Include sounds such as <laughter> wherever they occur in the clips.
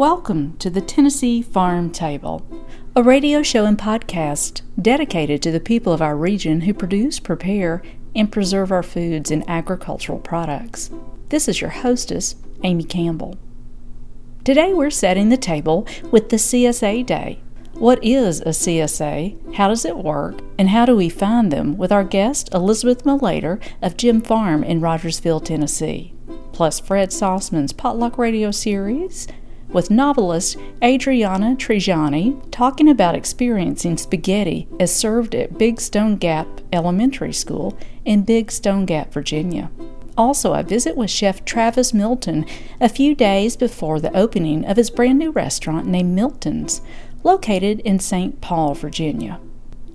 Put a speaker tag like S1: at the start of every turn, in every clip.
S1: Welcome to the Tennessee Farm Table, a radio show and podcast dedicated to the people of our region who produce, prepare, and preserve our foods and agricultural products. This is your hostess, Amy Campbell. Today we're setting the table with the CSA Day. What is a CSA? How does it work? And how do we find them? With our guest, Elizabeth Malater of Jim Farm in Rogersville, Tennessee. Plus, Fred Sauceman's Potluck Radio series, with novelist Adriana Trigiani talking about experiencing spaghetti as served at Big Stone Gap Elementary School in Big Stone Gap, Virginia. Also, I visit with Chef Travis Milton a few days before the opening of his brand new restaurant named Milton's, located in St. Paul, Virginia.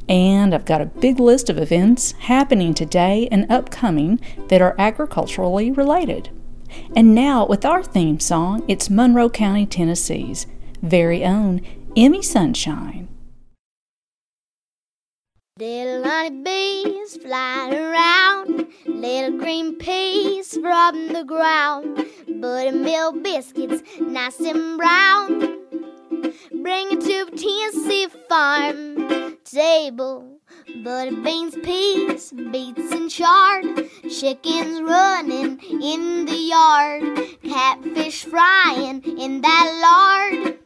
S1: And I've got a big list of events happening today and upcoming that are agriculturally related. And now, with our theme song, it's Monroe County, Tennessee's very own Emi Sunshine.
S2: Little honey bees flying around, little green peas from the ground, buttermilk biscuits nice and brown. Bring it to Tennessee farm table. Butter beans, peas, beets, and chard. Chickens running in the yard. Catfish frying in that lard.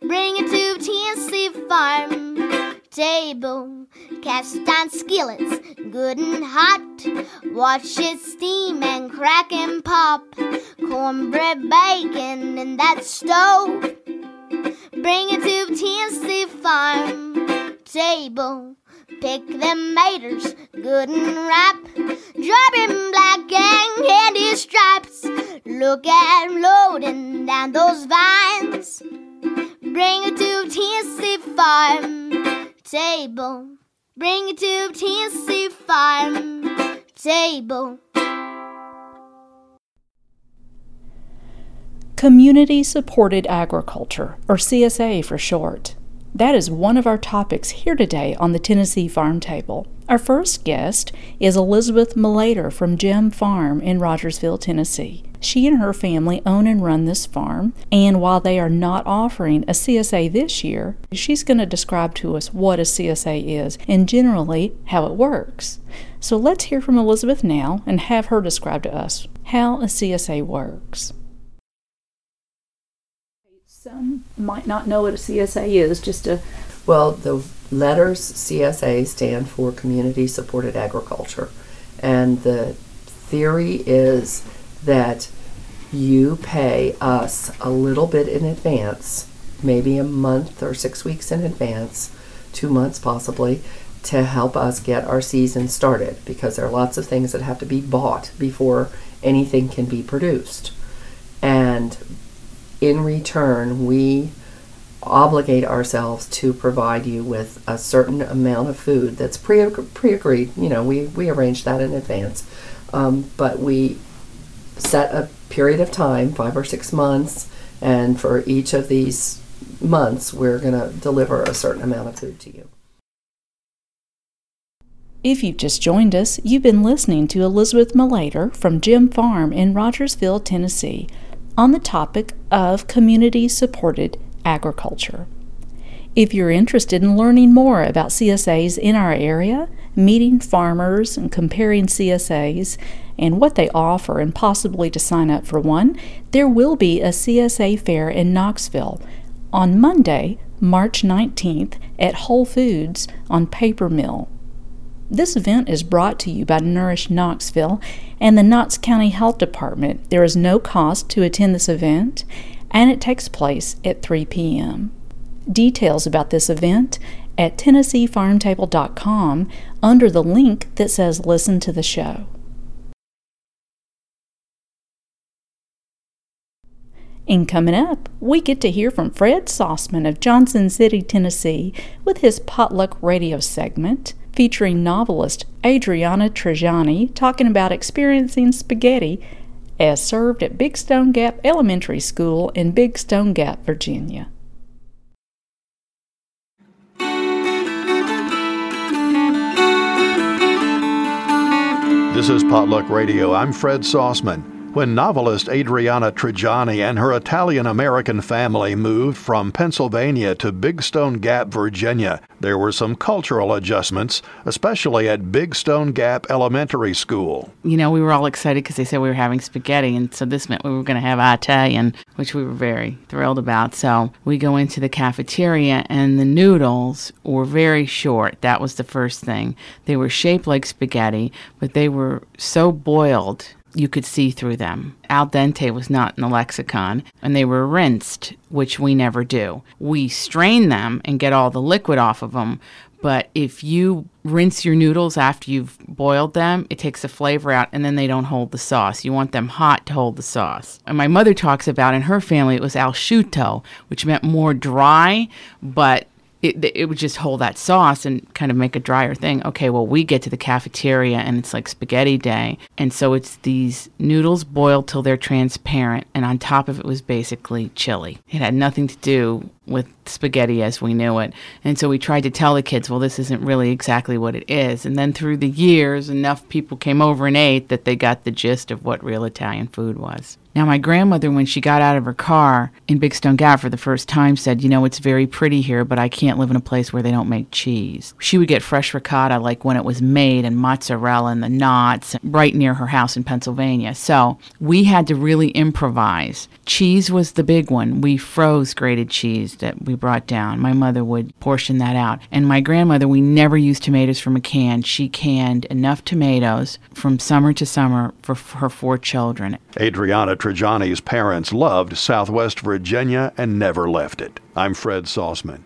S2: Bring it to Tennessee farm table. Cast iron skillets, good and hot. Watch it steam and crack and pop. Cornbread bacon in that stove. Bring it to Tennessee farm table. Pick them maters good and ripe. Dropping black and candy stripes. Look at 'em loading down those vines. Bring it to Tennessee Farm table. Bring it to Tennessee Farm table.
S1: Community Supported Agriculture, or CSA for short. That is one of our topics here today on the Tennessee Farm Table. Our first guest is Elizabeth Malater from Jim Farm in Rogersville, Tennessee. She and her family own and run this farm, and while they are not offering a CSA this year, she's going to describe to us what a CSA is and generally how it works. So let's hear from Elizabeth now and have her describe to us how a CSA works. Some might not know what a CSA is, just a
S3: Well, the letters CSA stand for Community Supported Agriculture. And the theory is that you pay us a little bit in advance, maybe a month or six weeks in advance, two months possibly, to help us get our season started because there are lots of things that have to be bought before anything can be produced. And in return, we obligate ourselves to provide you with a certain amount of food that's pre pre agreed. You know, we we arrange that in advance, um, but we set a period of time, five or six months, and for each of these months, we're going to deliver a certain amount of food to you.
S1: If you've just joined us, you've been listening to Elizabeth Malater from Jim Farm in Rogersville, Tennessee on the topic of community supported agriculture. If you're interested in learning more about CSAs in our area, meeting farmers and comparing CSAs and what they offer and possibly to sign up for one, there will be a CSA fair in Knoxville on Monday, March 19th at Whole Foods on Paper Mill. This event is brought to you by Nourish Knoxville and the Knox County Health Department. There is no cost to attend this event, and it takes place at 3 p.m. Details about this event at TennesseeFarmTable.com under the link that says Listen to the Show. And coming up, we get to hear from Fred Sauceman of Johnson City, Tennessee, with his Potluck Radio segment featuring novelist Adriana Trigiani talking about experiencing spaghetti as served at Big Stone Gap Elementary School in Big Stone Gap, Virginia.
S4: This is Potluck Radio. I'm Fred Sauceman. When novelist Adriana Trigiani and her Italian American family moved from Pennsylvania to Big Stone Gap, Virginia, there were some cultural adjustments, especially at Big Stone Gap Elementary School.
S5: You know, we were all excited because they said we were having spaghetti, and so this meant we were going to have Italian, which we were very thrilled about. So we go into the cafeteria, and the noodles were very short. That was the first thing. They were shaped like spaghetti, but they were so boiled you could see through them. Al dente was not in the lexicon, and they were rinsed, which we never do. We strain them and get all the liquid off of them, but if you rinse your noodles after you've boiled them, it takes the flavor out and then they don't hold the sauce. You want them hot to hold the sauce. And my mother talks about in her family it was al asciutto, which meant more dry, but it, it would just hold that sauce and kind of make a drier thing. Okay, well, we get to the cafeteria and it's like spaghetti day. And so it's these noodles boiled till they're transparent. And on top of it was basically chili. It had nothing to do with spaghetti as we knew it. And so we tried to tell the kids, well, this isn't really exactly what it is. And then through the years, enough people came over and ate that they got the gist of what real Italian food was. Now, my grandmother, when she got out of her car in Big Stone Gap for the first time, said, You know, it's very pretty here, but I can't live in a place where they don't make cheese. She would get fresh ricotta like when it was made and mozzarella and the knots right near her house in Pennsylvania. So we had to really improvise. Cheese was the big one. We froze grated cheese that we brought down. My mother would portion that out. And my grandmother, we never used tomatoes from a can. She canned enough tomatoes from summer to summer for her four children.
S4: Adriana Trigiani's parents loved Southwest Virginia and never left it. I'm Fred Sauceman.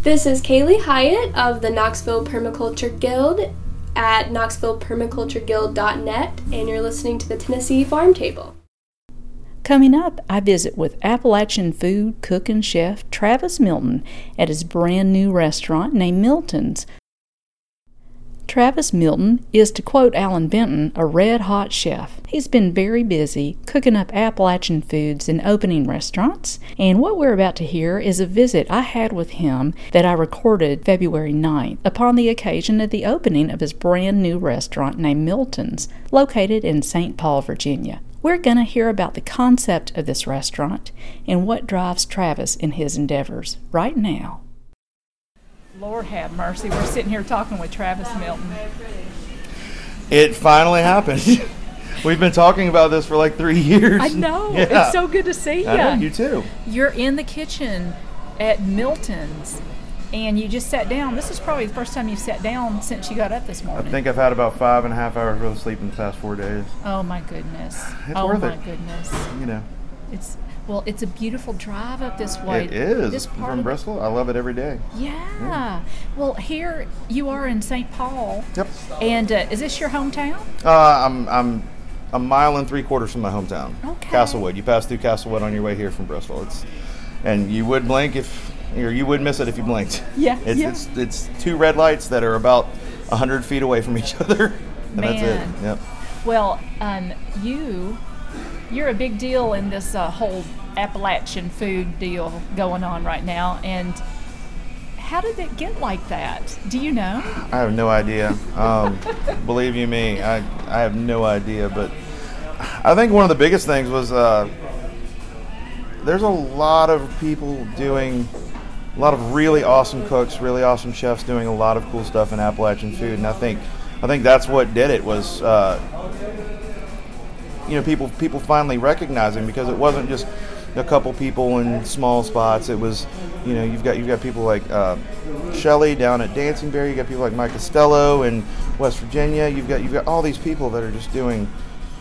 S6: This is Kaylee Hyatt of the Knoxville Permaculture Guild at knoxvillepermacultureguild.net, and you're listening to the Tennessee Farm Table.
S1: Coming up, I visit with Appalachian food cook and chef Travis Milton at his brand new restaurant named Milton's, Travis Milton is, to quote Allan Benton, a red hot chef. He's been very busy cooking up Appalachian foods and opening restaurants, and what we're about to hear is a visit I had with him that I recorded February 9th upon the occasion of the opening of his brand new restaurant named Milton's, located in St. Paul, Virginia. We're going to hear about the concept of this restaurant and what drives Travis in his endeavors right now. Lord have mercy. We're sitting here talking with Travis Milton.
S7: It finally happened. <laughs> We've been talking about this for like three <laughs> years.
S1: I know. Yeah. It's so good to see you. I
S7: know, you too.
S1: You're in the kitchen at Milton's and you just sat down. This is probably the first time you've sat down since you got up this morning.
S7: I think I've had about five and a half hours worth of sleep in the past four days.
S1: Oh my goodness!
S7: It's
S1: oh
S7: worth
S1: my
S7: it.
S1: goodness!
S7: You know,
S1: it's well, it's a beautiful drive up this way.
S7: It is.
S1: This part
S7: from Bristol. I love it every day.
S1: Yeah. yeah. Well, here you are in St. Paul.
S7: Yep.
S1: And uh, is this your hometown?
S7: Uh, I'm I'm a mile and three quarters from my hometown.
S1: Okay.
S7: Castlewood. You pass through Castlewood on your way here from Bristol. It's and you would blink if or you would miss it if you blinked.
S1: Yeah.
S7: It's
S1: yeah.
S7: it's it's two red lights that are about hundred feet away from each <laughs> other. And
S1: Man.
S7: that's it. Yep.
S1: Well, um, you you're a big deal in this uh, whole Appalachian food deal going on right now, and how did it get like that? Do you know?
S7: I have no idea. Um, <laughs> believe you me, I I have no idea. But I think one of the biggest things was uh, there's a lot of people doing a lot of really awesome cooks, really awesome chefs doing a lot of cool stuff in Appalachian food, and I think I think that's what did it was. Uh, you know, people people finally recognizing because it wasn't just a couple people in small spots. It was, you know, you've got you've got people like uh, Shelly down at Dancing Bear. You got people like Mike Costello in West Virginia. You've got you've got all these people that are just doing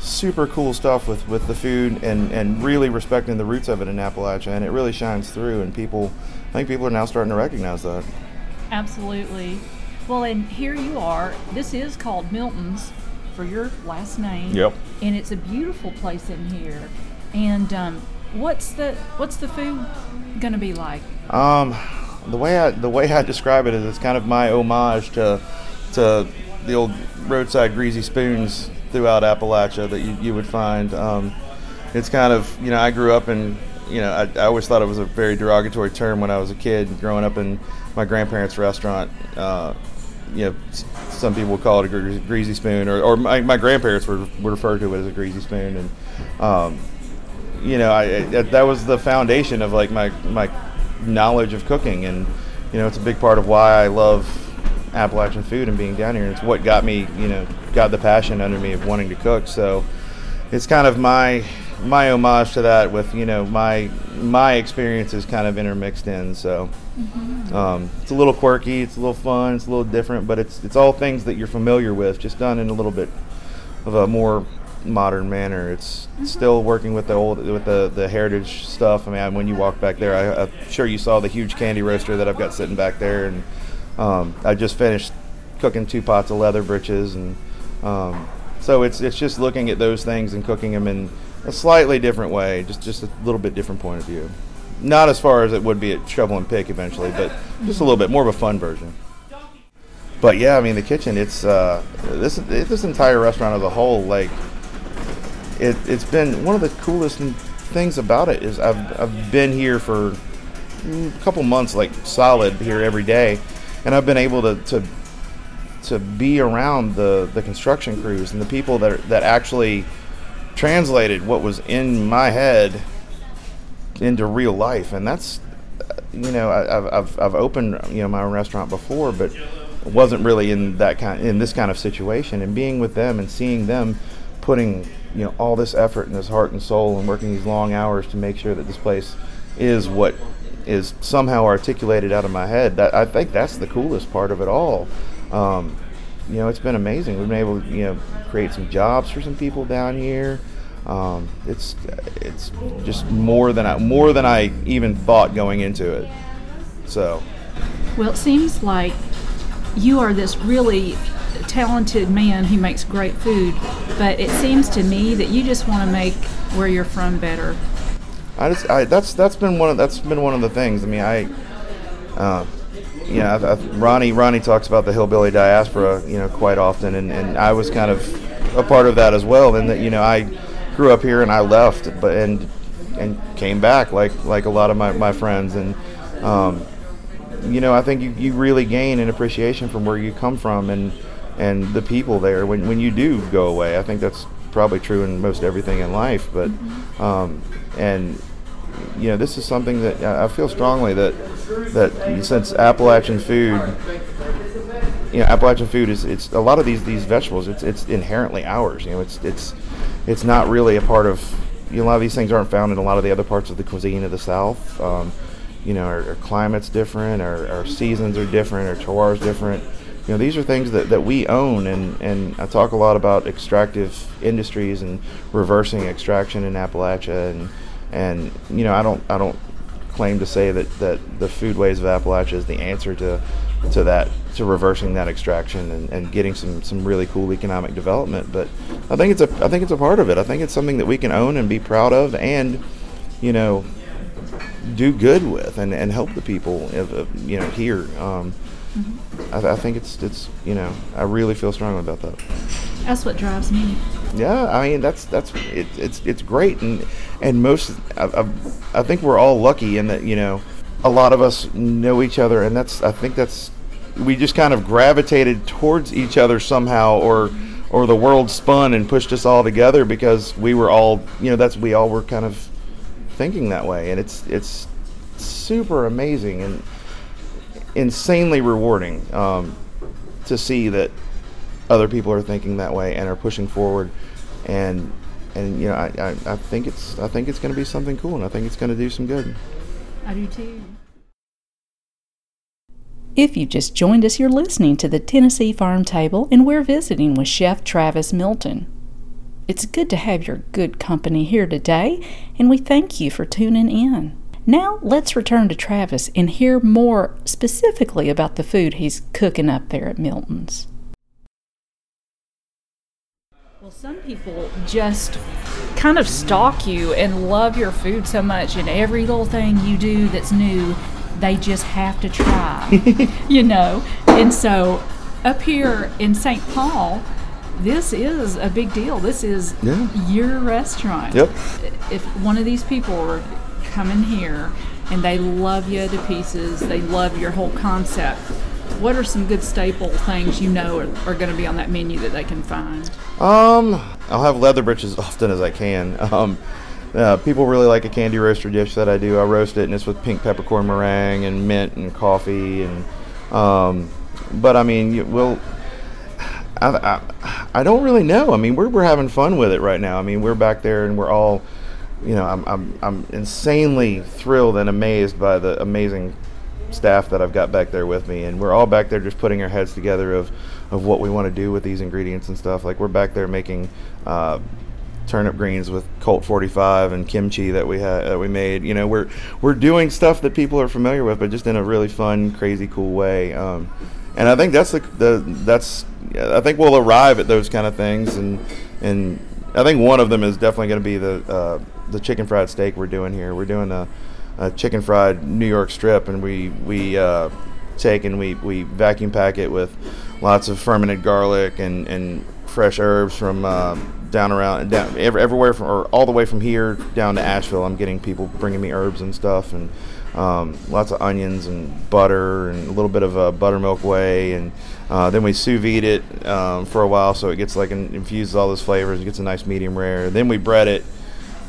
S7: super cool stuff with, with the food and, and really respecting the roots of it in Appalachia, and it really shines through. And people, think people are now starting to recognize that.
S1: Absolutely. Well, and here you are. This is called Milton's for your last name.
S7: Yep.
S1: And it's a beautiful place in here. And um, what's the what's the food gonna be like?
S7: Um, the way I the way I describe it is it's kind of my homage to to the old roadside greasy spoons throughout Appalachia that you, you would find. Um, it's kind of you know I grew up in you know I, I, always thought it was a very derogatory term when I was a kid growing up in my grandparents' restaurant. Uh, you know, some people would call it a greasy spoon, or, or my, my grandparents would, would refer to it as a greasy spoon, and um, you know, I, I that- was the foundation of like my my knowledge of cooking, and you know, it's a big part of why I love Appalachian food and being down here. It's what got me, you know, got the passion under me of wanting to cook. So it's kind of my my homage to that with you know my my experiences kind of intermixed in. So um, it's a little quirky, it's a little fun, it's a little different, but it's it's all things that you're familiar with, just done in a little bit of a more modern manner. It's still working with the old with the the heritage stuff. I mean, when you walk back there, I, I'm sure you saw the huge candy roaster that I've got sitting back there, and um, I just finished cooking two pots of leather britches, and um, so it's it's just looking at those things and cooking them in a slightly different way, just just a little bit different point of view. Not as far as it would be at Shovel and Pick eventually, but just a little bit more of a fun version. But yeah, I mean the kitchen. It's uh, this this entire restaurant as a whole. Like it, it's been one of the coolest things about it is I've I've been here for mm, a couple months, like solid here every day, and I've been able to to to be around the the construction crews and the people that that actually translated what was in my head into real life, and that's you know I, I've, I've I've opened you know my own restaurant before, but wasn't really in that kind in this kind of situation, and being with them and seeing them putting you know all this effort and this heart and soul and working these long hours to make sure that this place is what is somehow articulated out of my head. That I think that's the coolest part of it all. Um, you know, it's been amazing. We've been able to, you know, create some jobs for some people down here. Um, it's it's just more than I more than I even thought going into it. So
S1: Well, it seems like you are this really talented man who makes great food, but it seems to me that you just want to make where you're from better.
S7: I just I, that's that's been one of that's been one of the things. I mean, I, uh, you know, I, I, Ronni Ronni talks about the hillbilly diaspora, you know, quite often, and, and I was kind of a part of that as well. And that you know, I grew up here and I left, but and and came back like like a lot of my, my friends, and um, you know, I think you, you really gain an appreciation from where you come from and and the people there when when you do go away. I think that's probably true in most everything in life, but um, and you know, this is something that I feel strongly that that since Appalachian food, you know, Appalachian food is it's a lot of these these vegetables. It's it's inherently ours. You know, it's it's it's not really a part of. You know, a lot of these things aren't found in a lot of the other parts of the cuisine of the South. Um, you know, our, our climate's different, our, our seasons are different, our terroir's different. You know, these are things that, that we own, and, and I talk a lot about extractive industries and reversing extraction in Appalachia, and and you know, I don't I don't claim to say that, that the foodways of Appalachia is the answer to to that to reversing that extraction and, and getting some, some really cool economic development. But I think it's a I think it's a part of it. I think it's something that we can own and be proud of, and you know, do good with and, and help the people of, of, you know here. Um, mm-hmm. I, I think it's it's you know I really feel strongly about that.
S1: That's what drives me.
S7: Yeah, I mean that's that's it, it's it's great and and most I, I, I think we're all lucky in that you know a lot of us know each other and that's I think that's we just kind of gravitated towards each other somehow or or the world spun and pushed us all together because we were all you know that's we all were kind of thinking that way and it's it's super amazing and insanely rewarding um, to see that other people are thinking that way and are pushing forward and and you know I, I, I think it's I think it's going to be something cool and I think it's going to do some good.
S1: I do too. If you've just joined us, you're listening to the Tennessee Farm Table, and we're visiting with Chef Travis Milton. It's good to have your good company here today, and we thank you for tuning in. Now, let's return to Travis and hear more specifically about the food he's cooking up there at Milton's. Well, some people just kind of stalk you and love your food so much, and every little thing you do that's new, they just have to try, <laughs> you know. And so, up here in St. Paul, this is a big deal. This is
S7: Yeah.
S1: your restaurant.
S7: Yep.
S1: If one of these people were coming here and they love you to pieces, they love your whole concept, what are some good staple things you know are, are going to be on that menu that they can find?
S7: Um, I'll have leather britches as <laughs> often as I can. Um, uh, people really like a candy roaster dish that I do. I roast it, and it's with pink peppercorn meringue and mint and coffee. And um, but I mean, we'll. <sighs> I, I, I don't really know. I mean, we're, we're having fun with it right now. I mean, we're back there and we're all, you know, I'm, I'm, I'm insanely thrilled and amazed by the amazing staff that I've got back there with me. And we're all back there just putting our heads together of, of what we want to do with these ingredients and stuff. Like, we're back there making uh, turnip greens with Colt 45 and kimchi that we had that we made. You know, we're we're doing stuff that people are familiar with, but just in a really fun, crazy, cool way. Um, and I think that's the, the that's I think we'll arrive at those kind of things, and and I think one of them is definitely going to be the uh, the chicken fried steak we're doing here. We're doing a, a chicken fried New York strip, and we we uh, take and we, we vacuum pack it with lots of fermented garlic and, and fresh herbs from uh, down around down everywhere from or all the way from here down to Asheville. I'm getting people bringing me herbs and stuff and um, lots of onions and butter and a little bit of uh, buttermilk whey and uh, then we sous vide it um, for a while so it gets like an, infuses all those flavors. It gets a nice medium rare. Then we bread it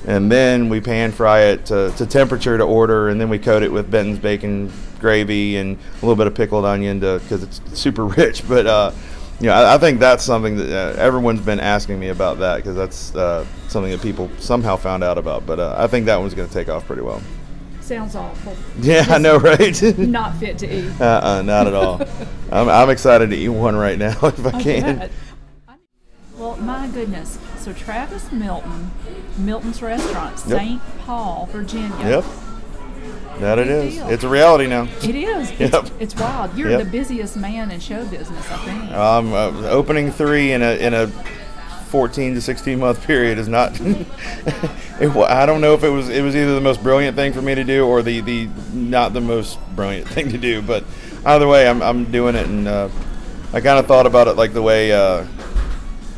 S7: and then we pan fry it to, to temperature to order and then we coat it with Benton's bacon gravy and a little bit of pickled onion because it's super <laughs> rich. But uh, you know, I, I, think that's something that uh, everyone's been asking me about that because that's uh, something that people somehow found out about. But uh, I think that one's going to take off pretty well.
S1: Sounds awful.
S7: Yeah, I know, <laughs> right? <laughs>
S1: not fit to eat.
S7: Uh-uh, not at all. I'm, I'm excited to eat one right now if I, I can.
S1: Well, my goodness. So Travis Milton, Milton's Restaurant, St. Yep. Paul, Virginia.
S7: Yep. That it is. Deal. It's a reality now.
S1: It is. <laughs> Yep. It's, it's wild. You're yep. the busiest man in show business, I think.
S7: Um, uh, opening three in a in a 14 to 16 month period is not. <laughs> it, I don't know if it was it was either the most brilliant thing for me to do or the the not the most brilliant <laughs> thing to do. But either way, I'm I'm doing it, and uh, I kind of thought about it like the way. Uh,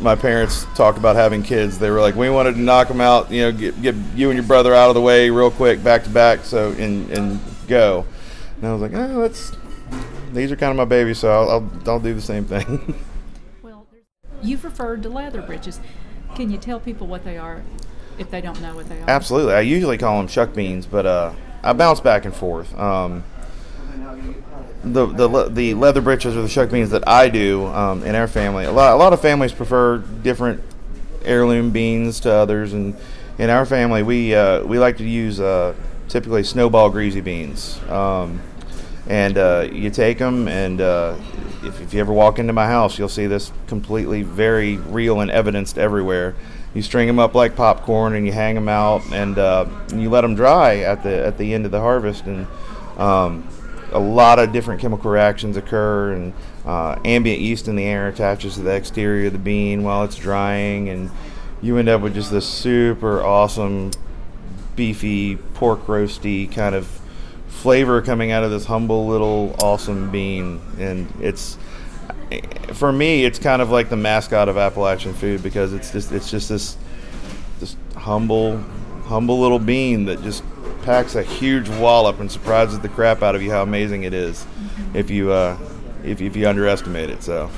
S7: my parents talked about having kids. They were like, we wanted to knock them out, you know, get, get you and your brother out of the way real quick, back to back, so and and go. And I was like, oh, that's these are kind of my babies, so I'll I'll, I'll do the same thing.
S1: well, you've referred to leather britches. Can you tell people what they are if they don't know what they are?
S7: Absolutely. I usually call them shuck beans, but uh, I bounce back and forth. Um, the the the leather britches or the shuck beans that I do um, in our family. A lot a lot of families prefer different heirloom beans to others, and in our family we uh, we like to use uh, typically snowball greasy beans. Um, and uh, you take them, and uh, if, if you ever walk into my house, you'll see this completely very real and evidenced everywhere. You string them up like popcorn, and you hang them out, and, uh, and you let them dry at the at the end of the harvest, and um, a lot of different chemical reactions occur, and uh, ambient yeast in the air attaches to the exterior of the bean while it's drying, and you end up with just this super awesome, beefy, pork roasty kind of flavor coming out of this humble little awesome bean, and it's for me, it's kind of like the mascot of Appalachian food because it's just it's just this this humble, humble little bean that just packs a huge wallop and surprises the crap out of you how amazing it is mm-hmm. if you uh, if, if you underestimate it. So.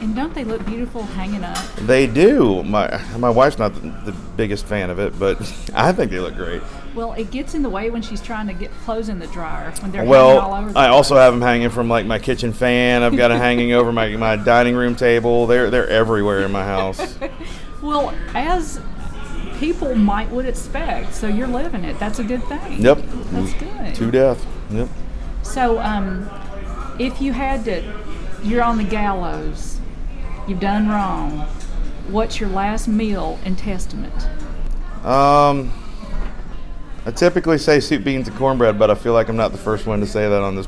S1: And don't they look beautiful hanging up?
S7: They do. My my wife's not the, the, biggest fan of it, but <laughs> I think they look great.
S1: Well, it gets in the way when she's trying to get clothes in the dryer when they're
S7: well,
S1: all over.
S7: I also have them hanging from like my kitchen fan. I've got it <laughs> hanging over my, my dining room table. They're they're everywhere in my house. <laughs>
S1: well, as people might would expect. So you're living it. That's a good thing.
S7: Yep.
S1: That's good.
S7: To death. Yep.
S1: So, um, if you had to, you're on the gallows. You've done wrong. What's your last meal and testament?
S7: Um, I typically say soup, beans, and cornbread, but I feel like I'm not the first one to say that on this.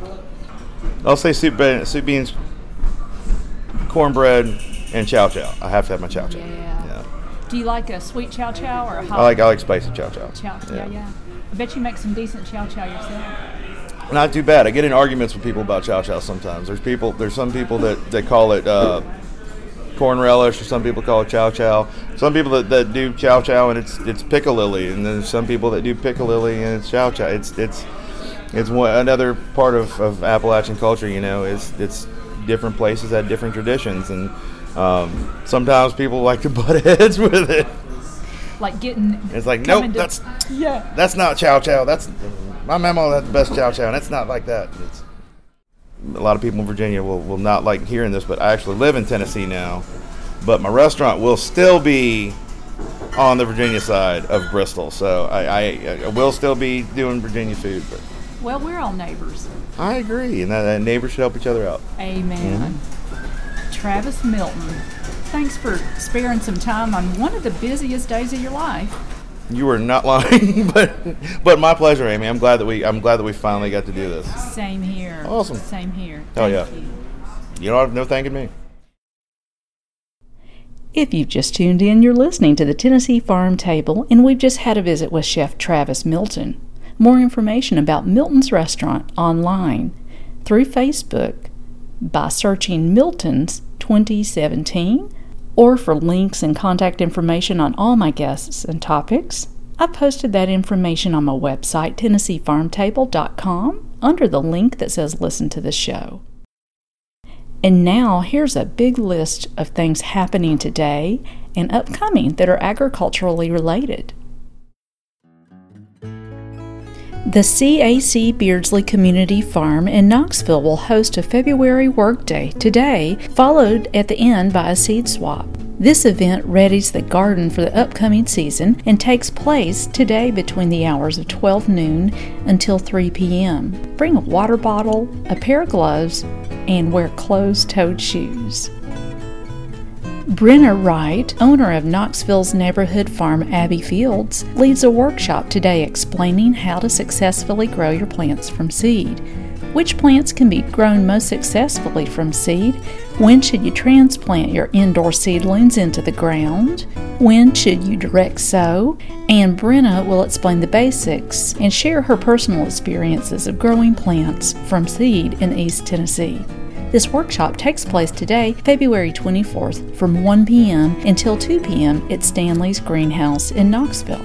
S7: I'll say soup, soup beans, cornbread, and chow chow. I have to have my chow chow.
S1: Yeah. Do you like a sweet chow chow or a hot?
S7: I like I like spicy chow chow.
S1: Chow, yeah, yeah. yeah. I bet you make some decent chow chow yourself.
S7: Not too bad. I get in arguments with people about chow chow sometimes. There's people. There's some people that, that call it uh, corn relish, or some people call it chow chow. Some people that, that do chow chow and it's it's piccalilli, and then some people that do piccalilli and it's chow chow. It's it's it's one another part of, of Appalachian culture. You know, is it's different places had different traditions, and um, sometimes people like to <laughs> butt heads with it.
S1: Like getting.
S7: It's like, nope,
S1: to-
S7: that's
S1: Yeah.
S7: that's not chow chow. That's my memo. That's the best chow chow, and it's not like that. It's, a lot of people in Virginia will, will not like hearing this, but I actually live in Tennessee now. But my restaurant will still be on the Virginia side of Bristol, so I, I, I will still be doing Virginia food. But
S1: Well, we're all neighbors.
S7: I agree, and that, that neighbors should help each other out.
S1: Amen. Travis Milton, thanks for sparing some time on one of the busiest days of your life.
S7: You are not <laughs> lying, but but my pleasure, Amy. I'm glad that we I'm glad that we finally got to do this.
S1: Same here.
S7: Awesome.
S1: Same here.
S7: Oh,
S1: Thank
S7: yeah.
S1: you.
S7: You don't have no thanking me.
S1: If you've just tuned in, you're listening to the Tennessee Farm Table, and we've just had a visit with Chef Travis Milton. More information about Milton's restaurant online through Facebook by searching Milton's 2017, or for links and contact information on all my guests and topics. I've posted that information on my website, TennesseeFarmTable.com, under the link that says Listen to the Show. And now here's a big list of things happening today and upcoming that are agriculturally related. The CAC Beardsley Community Farm in Knoxville will host a February workday today, followed at the end by a seed swap. This event readies the garden for the upcoming season and takes place today between the hours of 12 noon until 3 p.m. Bring a water bottle, a pair of gloves, and wear closed toed shoes. Brenna Wright, owner of Knoxville's neighborhood farm Abbey Fields, leads a workshop today explaining how to successfully grow your plants from seed. Which plants can be grown most successfully from seed? When should you transplant your indoor seedlings into the ground? When should you direct sow? And Brenna will explain the basics and share her personal experiences of growing plants from seed in East Tennessee. This workshop takes place today, February 24th, from 1 p.m. until 2 p.m. at Stanley's Greenhouse in Knoxville.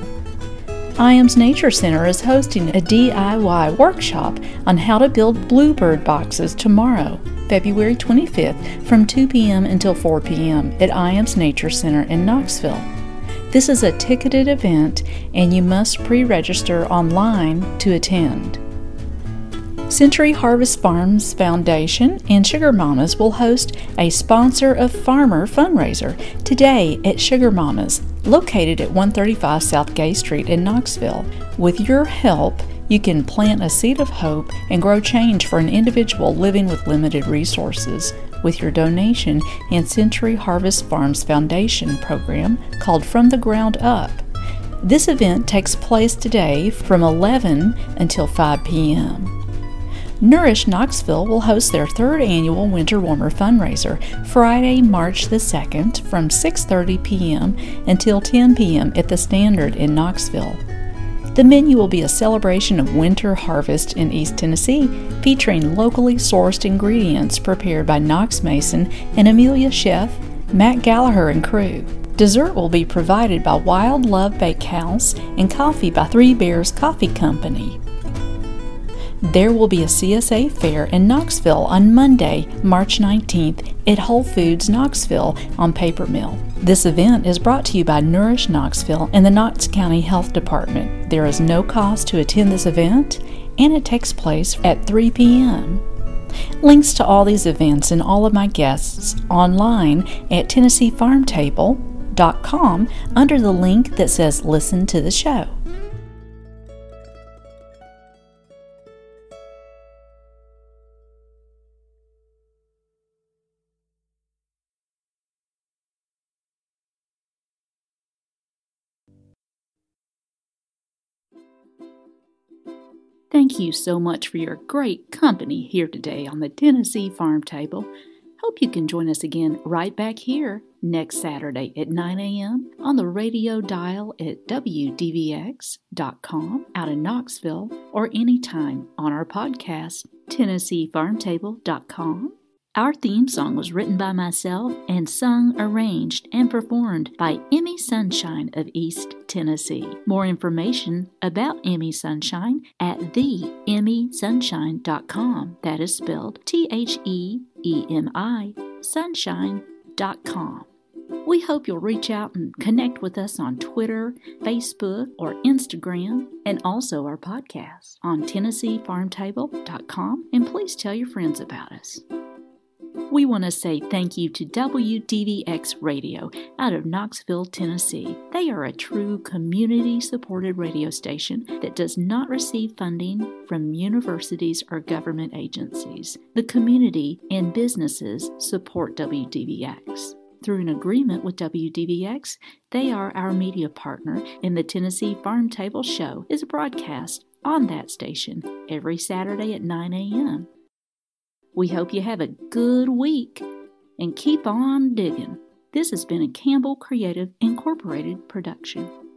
S1: Ijams Nature Center is hosting a DIY workshop on how to build bluebird boxes tomorrow, February 25th, from 2 p.m. until 4 p.m. at Ijams Nature Center in Knoxville. This is a ticketed event and you must pre register online to attend. Century Harvest Farms Foundation and Sugar Mamas will host a Sponsor of Farmer fundraiser today at Sugar Mamas, located at 135 South Gay Street in Knoxville. With your help, you can plant a seed of hope and grow change for an individual living with limited resources with your donation in Century Harvest Farms Foundation program called From the Ground Up. This event takes place today from 11 until 5 p.m. Nourish Knoxville will host their third annual Winter Warmer fundraiser Friday, March the 2nd from 6:30 p.m. until 10 p.m. at the Standard in Knoxville. The menu will be a celebration of winter harvest in East Tennessee, featuring locally sourced ingredients prepared by Knox Mason and Emilia Chef, Matt Gallagher and crew. Dessert will be provided by Wild Love Bakehouse and coffee by Three Bears Coffee Company. There will be a CSA fair in Knoxville on Monday, March 19th at Whole Foods Knoxville on Paper Mill. This event is brought to you by Nourish Knoxville and the Knox County Health Department. There is no cost to attend this event and it takes place at 3 p.m. Links to all these events and all of my guests online at TennesseeFarmTable.com under the link that says Listen to the Show. Thank you so much for your great company here today on the Tennessee Farm Table. Hope you can join us again right back here next Saturday at 9 a.m. on the radio dial at WDVX.com out in Knoxville or anytime on our podcast, TennesseeFarmTable.com. Our theme song was written by myself and sung, arranged, and performed by Emi Sunshine of East Tennessee. More information about Emi Sunshine at theemisunshine.com. That is spelled T H E E M I sunshine.com. We hope you'll reach out and connect with us on Twitter, Facebook, or Instagram, and also our podcast on TennesseeFarmTable.com. And please tell your friends about us. We want to say thank you to WDVX Radio out of Knoxville, Tennessee. They are a true community supported radio station that does not receive funding from universities or government agencies. The community and businesses support WDVX. Through an agreement with WDVX, they are our media partner, and the Tennessee Farm Table Show is broadcast on that station every Saturday at 9 a.m. We hope you have a good week and keep on digging. This has been a Campbell Creative Incorporated production.